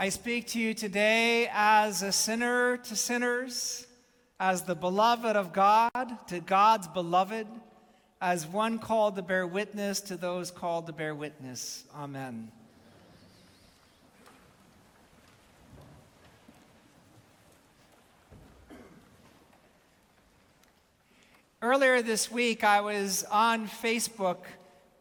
I speak to you today as a sinner to sinners, as the beloved of God to God's beloved, as one called to bear witness to those called to bear witness. Amen. Earlier this week, I was on Facebook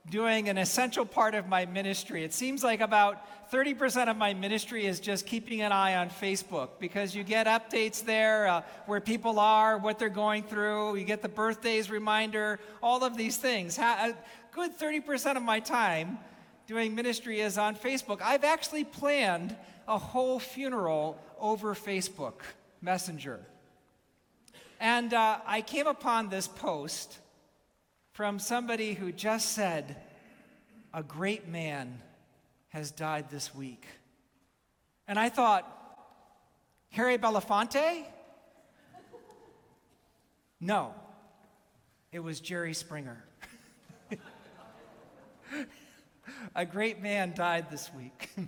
doing an essential part of my ministry. It seems like about 30% of my ministry is just keeping an eye on Facebook because you get updates there uh, where people are, what they're going through, you get the birthdays reminder, all of these things. a good 30% of my time doing ministry is on Facebook. I've actually planned a whole funeral over Facebook Messenger. And uh, I came upon this post from somebody who just said, A great man has died this week. And I thought, Harry Belafonte? No, it was Jerry Springer. A great man died this week.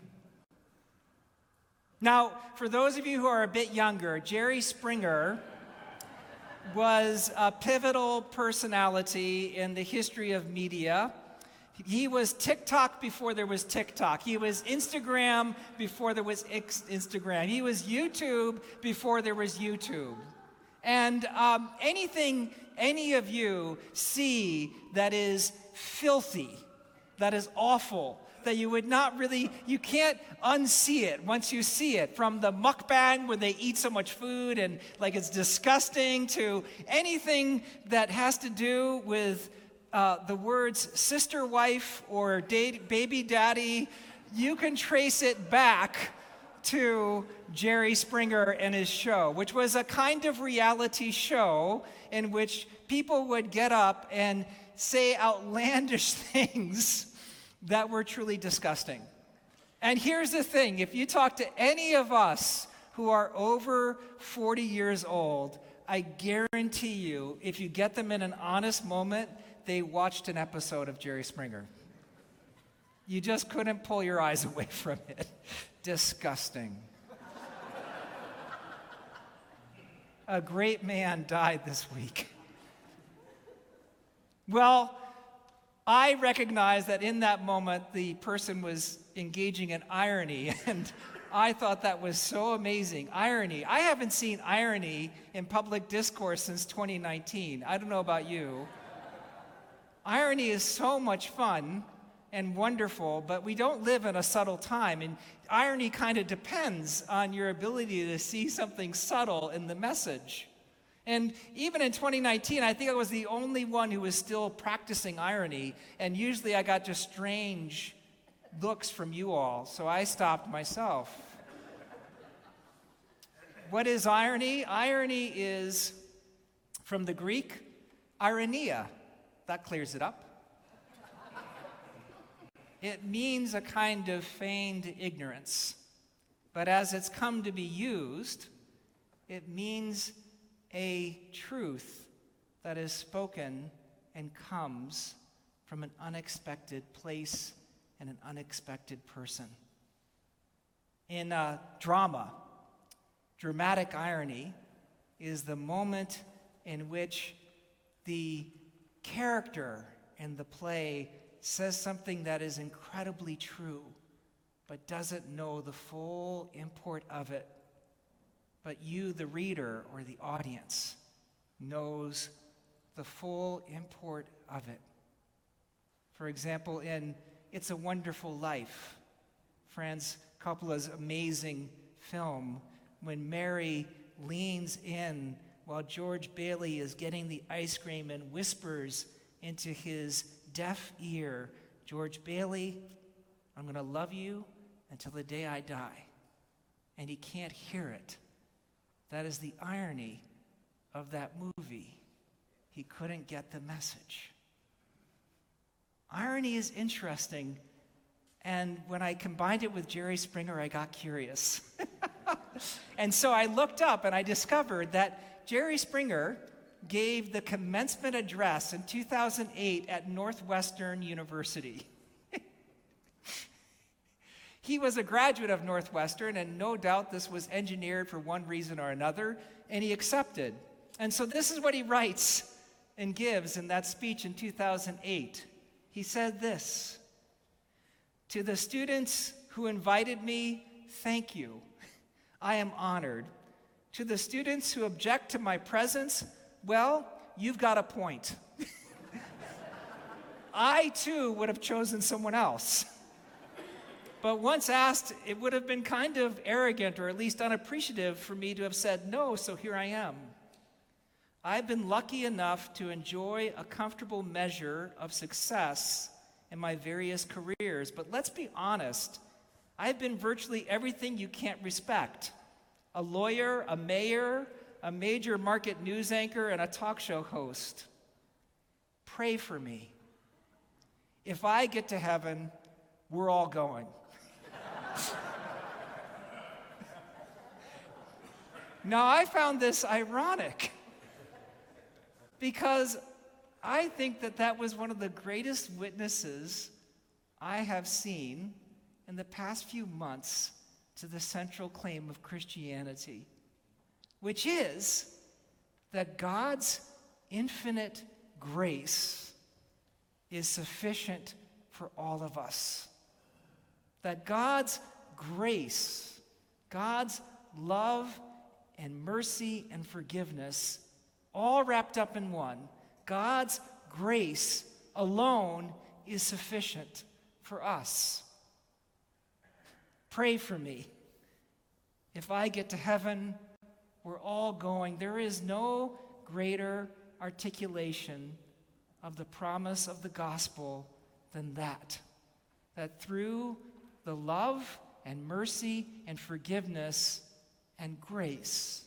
now, for those of you who are a bit younger, Jerry Springer was a pivotal personality in the history of media. He was TikTok before there was TikTok. He was Instagram before there was Instagram. He was YouTube before there was YouTube. And um, anything any of you see that is filthy, that is awful, that you would not really, you can't unsee it once you see it. From the mukbang where they eat so much food and like it's disgusting to anything that has to do with uh, the words sister wife or baby daddy, you can trace it back to Jerry Springer and his show, which was a kind of reality show in which people would get up and say outlandish things that were truly disgusting. And here's the thing if you talk to any of us who are over 40 years old, I guarantee you, if you get them in an honest moment, they watched an episode of Jerry Springer. You just couldn't pull your eyes away from it. Disgusting. A great man died this week. Well, I recognized that in that moment the person was engaging in irony, and I thought that was so amazing. Irony. I haven't seen irony in public discourse since 2019. I don't know about you. Irony is so much fun and wonderful, but we don't live in a subtle time. And irony kind of depends on your ability to see something subtle in the message. And even in 2019, I think I was the only one who was still practicing irony. And usually I got just strange looks from you all, so I stopped myself. what is irony? Irony is from the Greek, ironia. That clears it up. It means a kind of feigned ignorance. But as it's come to be used, it means a truth that is spoken and comes from an unexpected place and an unexpected person. In a drama, dramatic irony is the moment in which the character in the play says something that is incredibly true, but doesn't know the full import of it but you, the reader or the audience, knows the full import of it. For example, in It's a Wonderful Life, Frank Capra's amazing film, when Mary leans in while George Bailey is getting the ice cream and whispers into his deaf ear, George Bailey, I'm going to love you until the day I die. And he can't hear it. That is the irony of that movie. He couldn't get the message. Irony is interesting. And when I combined it with Jerry Springer, I got curious. and so I looked up and I discovered that Jerry Springer gave the commencement address in 2008 at Northwestern University. He was a graduate of Northwestern, and no doubt this was engineered for one reason or another, and he accepted. And so this is what he writes and gives in that speech in 2008. He said this To the students who invited me, thank you. I am honored. To the students who object to my presence, well, you've got a point. I too would have chosen someone else. But once asked, it would have been kind of arrogant or at least unappreciative for me to have said no, so here I am. I've been lucky enough to enjoy a comfortable measure of success in my various careers, but let's be honest, I've been virtually everything you can't respect a lawyer, a mayor, a major market news anchor, and a talk show host. Pray for me. If I get to heaven, we're all going. Now, I found this ironic because I think that that was one of the greatest witnesses I have seen in the past few months to the central claim of Christianity which is that God's infinite grace is sufficient for all of us. That God's grace, God's love and mercy and forgiveness, all wrapped up in one, God's grace alone is sufficient for us. Pray for me. If I get to heaven, we're all going, there is no greater articulation of the promise of the gospel than that. That through the love and mercy and forgiveness and grace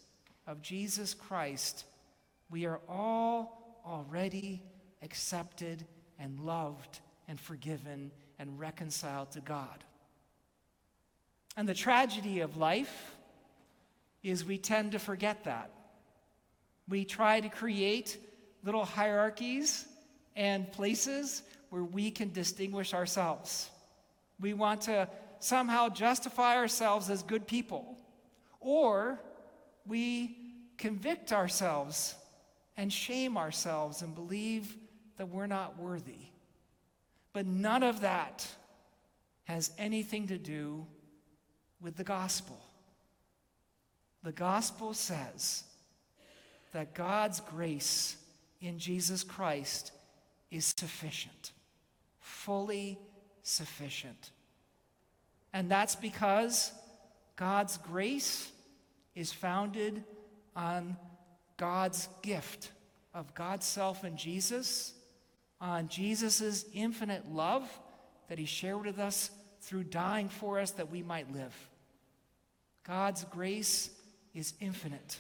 of Jesus Christ, we are all already accepted and loved and forgiven and reconciled to God. And the tragedy of life is we tend to forget that. We try to create little hierarchies and places where we can distinguish ourselves. We want to somehow justify ourselves as good people, or we convict ourselves and shame ourselves and believe that we're not worthy. But none of that has anything to do with the gospel. The gospel says that God's grace in Jesus Christ is sufficient, fully sufficient. And that's because God's grace is founded on God's gift of God's self in Jesus, on Jesus' infinite love that he shared with us through dying for us that we might live. God's grace is infinite.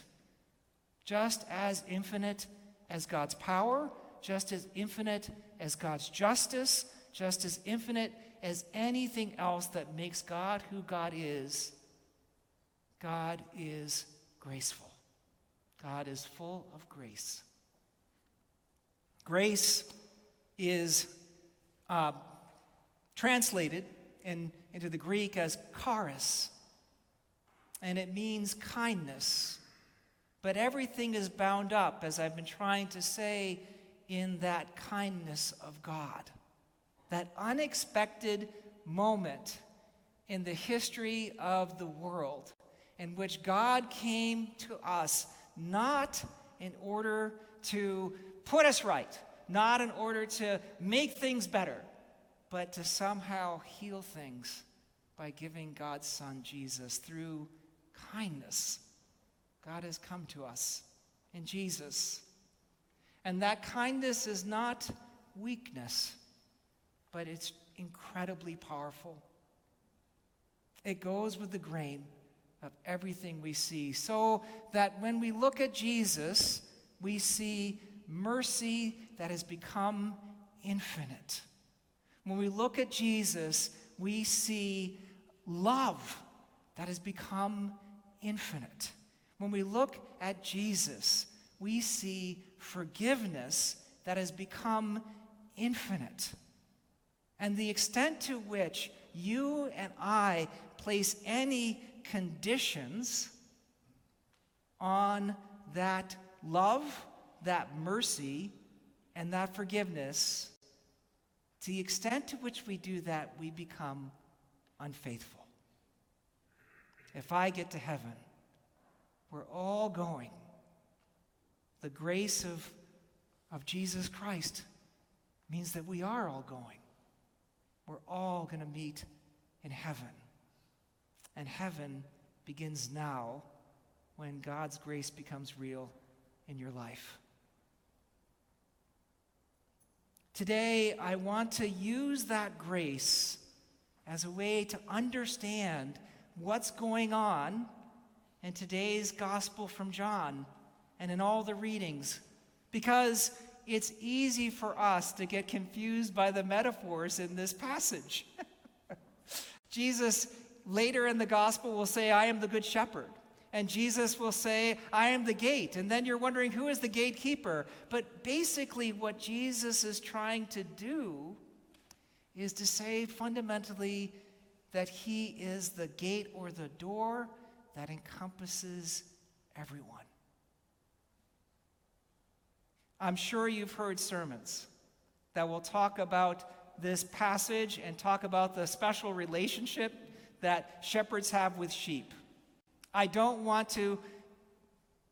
Just as infinite as God's power, just as infinite as God's justice, just as infinite as anything else that makes God who God is, God is graceful. God is full of grace. Grace is uh, translated in, into the Greek as charis, and it means kindness. But everything is bound up, as I've been trying to say, in that kindness of God. That unexpected moment in the history of the world in which God came to us not in order to put us right, not in order to make things better, but to somehow heal things by giving God's Son Jesus through kindness. God has come to us in Jesus. And that kindness is not weakness, but it's incredibly powerful. It goes with the grain of everything we see, so that when we look at Jesus, we see mercy that has become infinite. When we look at Jesus, we see love that has become infinite. When we look at Jesus, we see forgiveness that has become infinite. And the extent to which you and I place any conditions on that love, that mercy, and that forgiveness, to the extent to which we do that, we become unfaithful. If I get to heaven, we're all going. The grace of, of Jesus Christ means that we are all going. We're all going to meet in heaven. And heaven begins now when God's grace becomes real in your life. Today, I want to use that grace as a way to understand what's going on in today's gospel from John and in all the readings because it's easy for us to get confused by the metaphors in this passage. Jesus later in the gospel will say, I am the good shepherd. And Jesus will say, I am the gate. And then you're wondering, who is the gatekeeper? But basically, what Jesus is trying to do is to say fundamentally that he is the gate or the door that encompasses everyone. I'm sure you've heard sermons that will talk about this passage and talk about the special relationship that shepherds have with sheep. I don't want to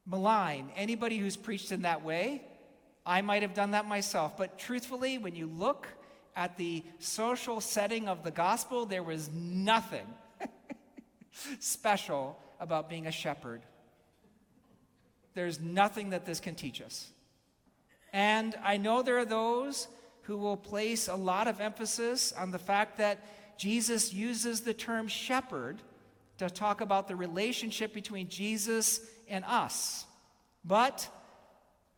malign anybody who's preached in that way. I might have done that myself. But truthfully, when you look at the social setting of the gospel, there was nothing special about being a shepherd. There's nothing that this can teach us. And I know there are those who will place a lot of emphasis on the fact that Jesus uses the term shepherd to talk about the relationship between Jesus and us. But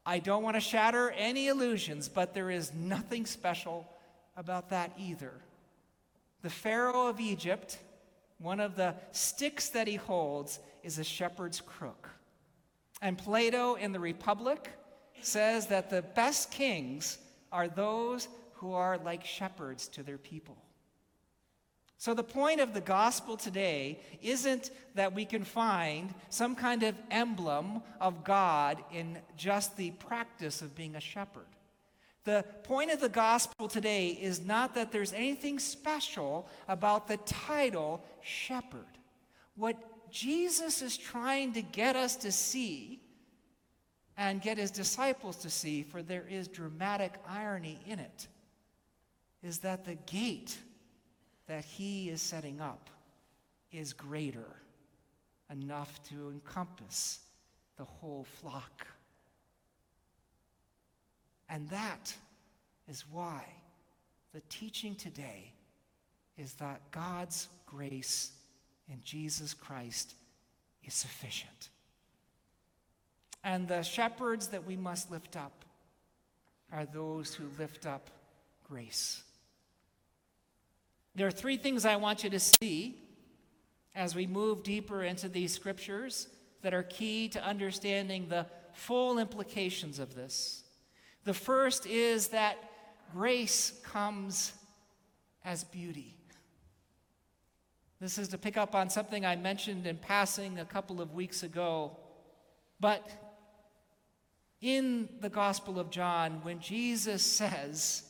I don't want to shatter any illusions, but there is nothing special about that either. The Pharaoh of Egypt, one of the sticks that he holds, is a shepherd's crook. And Plato in the Republic says that the best kings are those who are like shepherds to their people. So, the point of the gospel today isn't that we can find some kind of emblem of God in just the practice of being a shepherd. The point of the gospel today is not that there's anything special about the title shepherd. What Jesus is trying to get us to see and get his disciples to see, for there is dramatic irony in it, is that the gate that he is setting up is greater enough to encompass the whole flock. And that is why the teaching today is that God's grace in Jesus Christ is sufficient. And the shepherds that we must lift up are those who lift up grace. There are three things I want you to see as we move deeper into these scriptures that are key to understanding the full implications of this. The first is that grace comes as beauty. This is to pick up on something I mentioned in passing a couple of weeks ago. But in the Gospel of John, when Jesus says,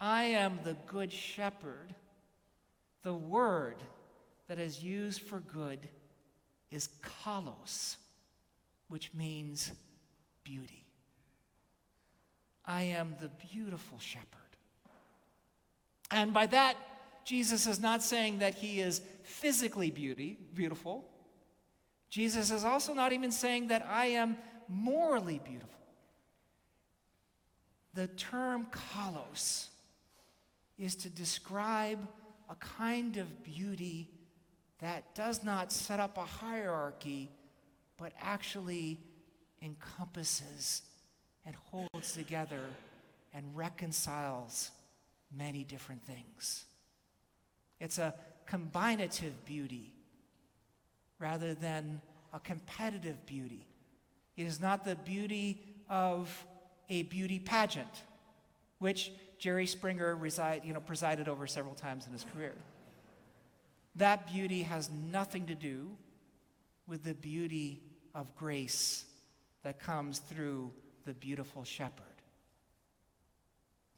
I am the good shepherd, the word that is used for good is kalos, which means beauty. I am the beautiful shepherd. And by that, Jesus is not saying that he is physically beauty, beautiful. Jesus is also not even saying that I am morally beautiful. The term kalos is to describe a kind of beauty that does not set up a hierarchy, but actually encompasses and holds together and reconciles many different things. It's a combinative beauty rather than a competitive beauty. It is not the beauty of a beauty pageant, which Jerry Springer reside, you know, presided over several times in his career. That beauty has nothing to do with the beauty of grace that comes through the beautiful shepherd.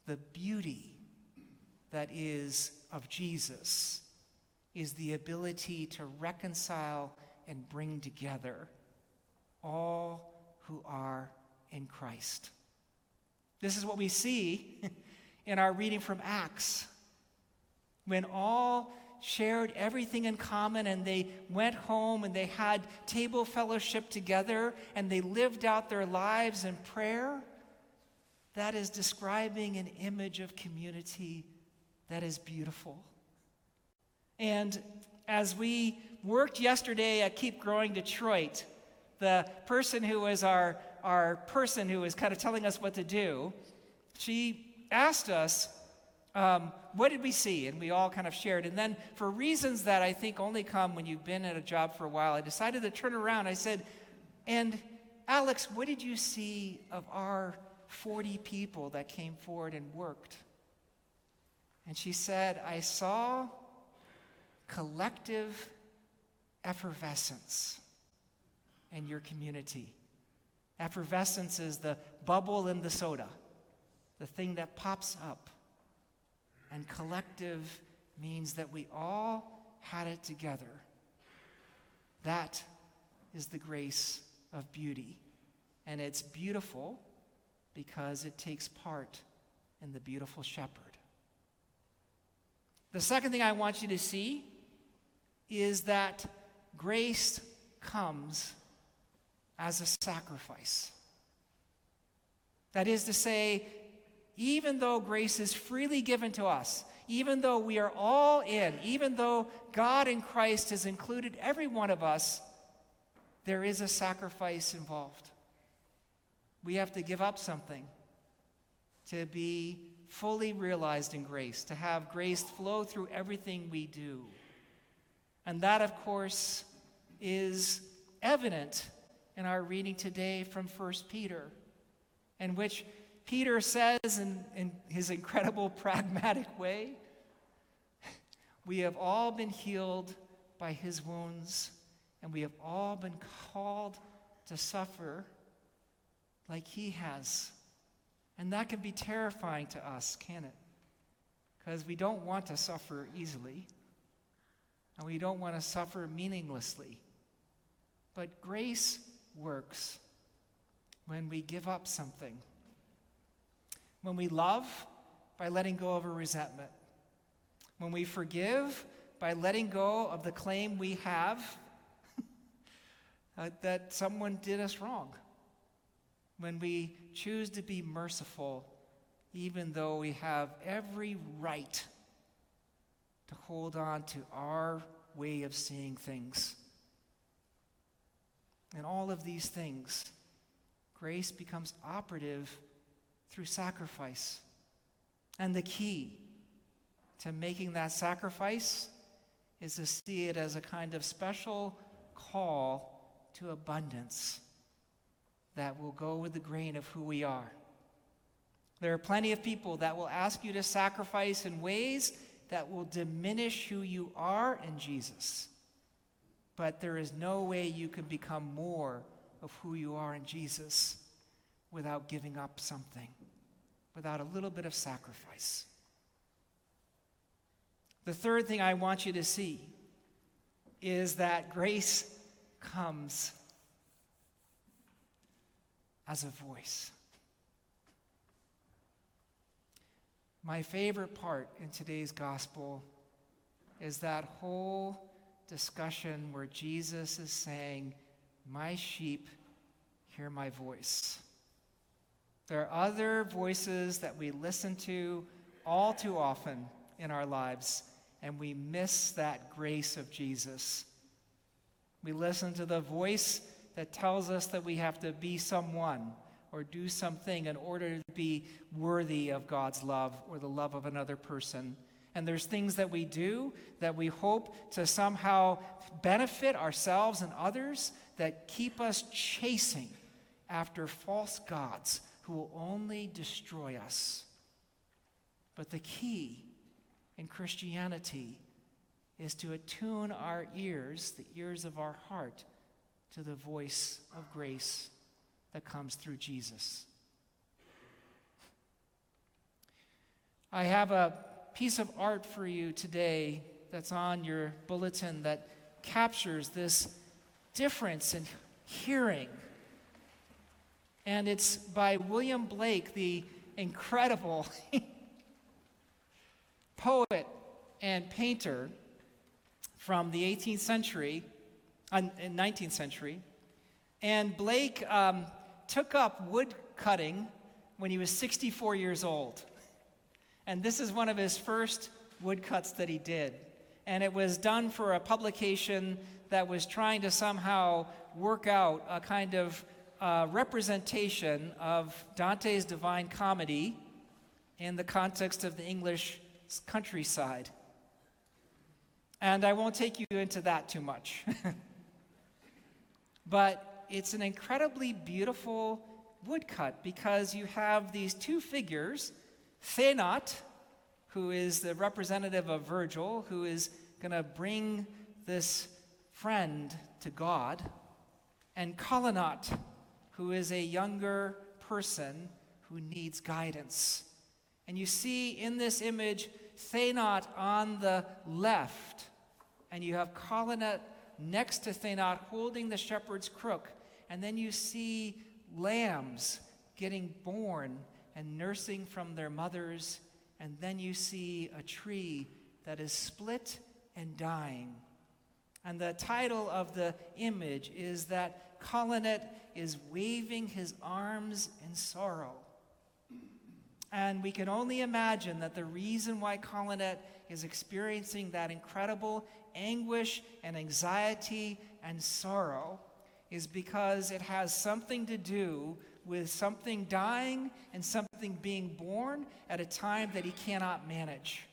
The beauty that is of Jesus is the ability to reconcile and bring together all who are in Christ. This is what we see in our reading from Acts. When all shared everything in common and they went home and they had table fellowship together and they lived out their lives in prayer, that is describing an image of community that is beautiful. And as we worked yesterday at Keep Growing Detroit, the person who was our, our person who was kind of telling us what to do, she asked us, um, what did we see? And we all kind of shared. And then, for reasons that I think only come when you've been at a job for a while, I decided to turn around. I said, And Alex, what did you see of our 40 people that came forward and worked? And she said, I saw collective effervescence in your community. Effervescence is the bubble in the soda, the thing that pops up. And collective means that we all had it together. That is the grace of beauty. And it's beautiful because it takes part in the beautiful shepherd. The second thing I want you to see is that grace comes as a sacrifice. That is to say, even though grace is freely given to us, even though we are all in, even though God in Christ has included every one of us, there is a sacrifice involved. We have to give up something to be fully realized in grace, to have grace flow through everything we do. And that, of course, is evident in our reading today from 1 Peter, in which Peter says in, in his incredible pragmatic way, we have all been healed by his wounds, and we have all been called to suffer like he has. And that can be terrifying to us, can it? Because we don't want to suffer easily, and we don't want to suffer meaninglessly. But grace works when we give up something when we love, by letting go of a resentment. When we forgive, by letting go of the claim we have uh, that someone did us wrong. When we choose to be merciful, even though we have every right to hold on to our way of seeing things. And all of these things, grace becomes operative through sacrifice. And the key to making that sacrifice is to see it as a kind of special call to abundance that will go with the grain of who we are. There are plenty of people that will ask you to sacrifice in ways that will diminish who you are in Jesus. But there is no way you can become more of who you are in Jesus without giving up something, without a little bit of sacrifice. The third thing I want you to see is that grace comes as a voice. My favorite part in today's gospel is that whole discussion where Jesus is saying, My sheep hear my voice. There are other voices that we listen to all too often in our lives, and we miss that grace of Jesus. We listen to the voice that tells us that we have to be someone or do something in order to be worthy of God's love or the love of another person. And there's things that we do that we hope to somehow benefit ourselves and others that keep us chasing after false gods who will only destroy us. But the key in Christianity is to attune our ears, the ears of our heart, to the voice of grace that comes through Jesus. I have a piece of art for you today that's on your bulletin that captures this difference in hearing. And it's by William Blake, the incredible poet and painter from the 18th century, uh, 19th century. And Blake um, took up wood cutting when he was 64 years old. And this is one of his first woodcuts that he did. And it was done for a publication that was trying to somehow work out a kind of uh, representation of Dante's Divine Comedy in the context of the English countryside. And I won't take you into that too much. but it's an incredibly beautiful woodcut because you have these two figures, Thenot, who is the representative of Virgil, who is going to bring this friend to God, and Colinet, who is a younger person who needs guidance. And you see in this image Thenot on the left, and you have Colinet next to Thenot holding the shepherd's crook. And then you see lambs getting born and nursing from their mothers. And then you see a tree that is split and dying. And the title of the image is that Colinet is waving his arms in sorrow. And we can only imagine that the reason why Colinet is experiencing that incredible anguish and anxiety and sorrow is because it has something to do with something dying and something being born at a time that he cannot manage.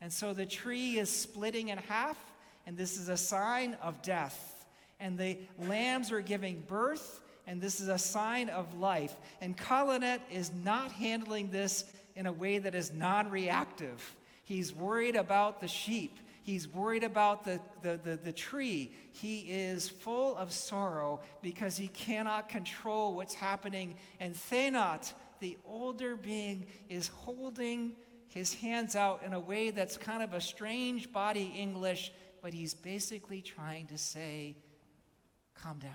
And so the tree is splitting in half, and this is a sign of death. And the lambs are giving birth, and this is a sign of life. And Colinet is not handling this in a way that is non reactive. He's worried about the sheep. He's worried about the, the, the, the, tree. He is full of sorrow because he cannot control what's happening. And Thenot, the older being, is holding his hands out in a way that's kind of a strange body English, but he's basically trying to say, Calm down.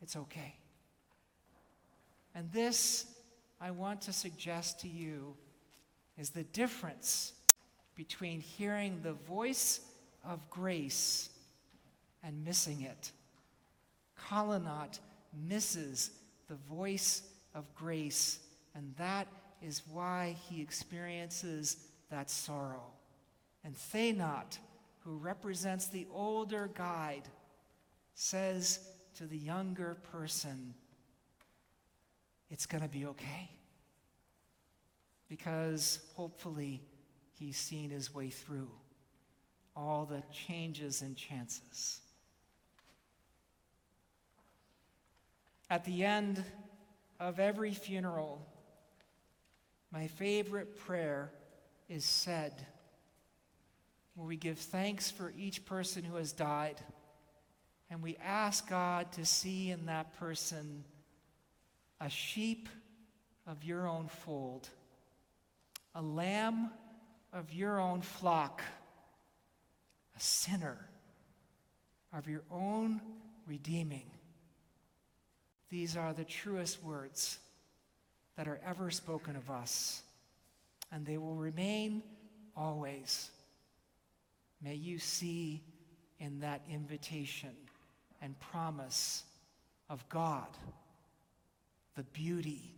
It's okay. And this, I want to suggest to you, is the difference between hearing the voice of grace and missing it. Colinet misses the voice of grace, and that is why he experiences that sorrow. And Thenot, who represents the older guide, says to the younger person, It's going to be okay. Because hopefully, he's seen his way through all the changes and chances. At the end of every funeral, my favorite prayer is said, where we give thanks for each person who has died, and we ask God to see in that person a sheep of your own fold, a lamb of your own flock, a sinner of your own redeeming. These are the truest words that are ever spoken of us, and they will remain always. May you see in that invitation and promise of God the beauty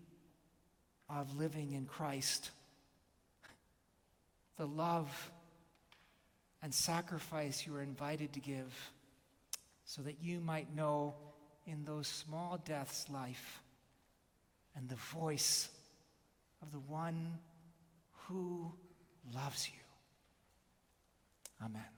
of living in Christ the love and sacrifice you are invited to give so that you might know in those small deaths life and the voice of the one who loves you. Amen.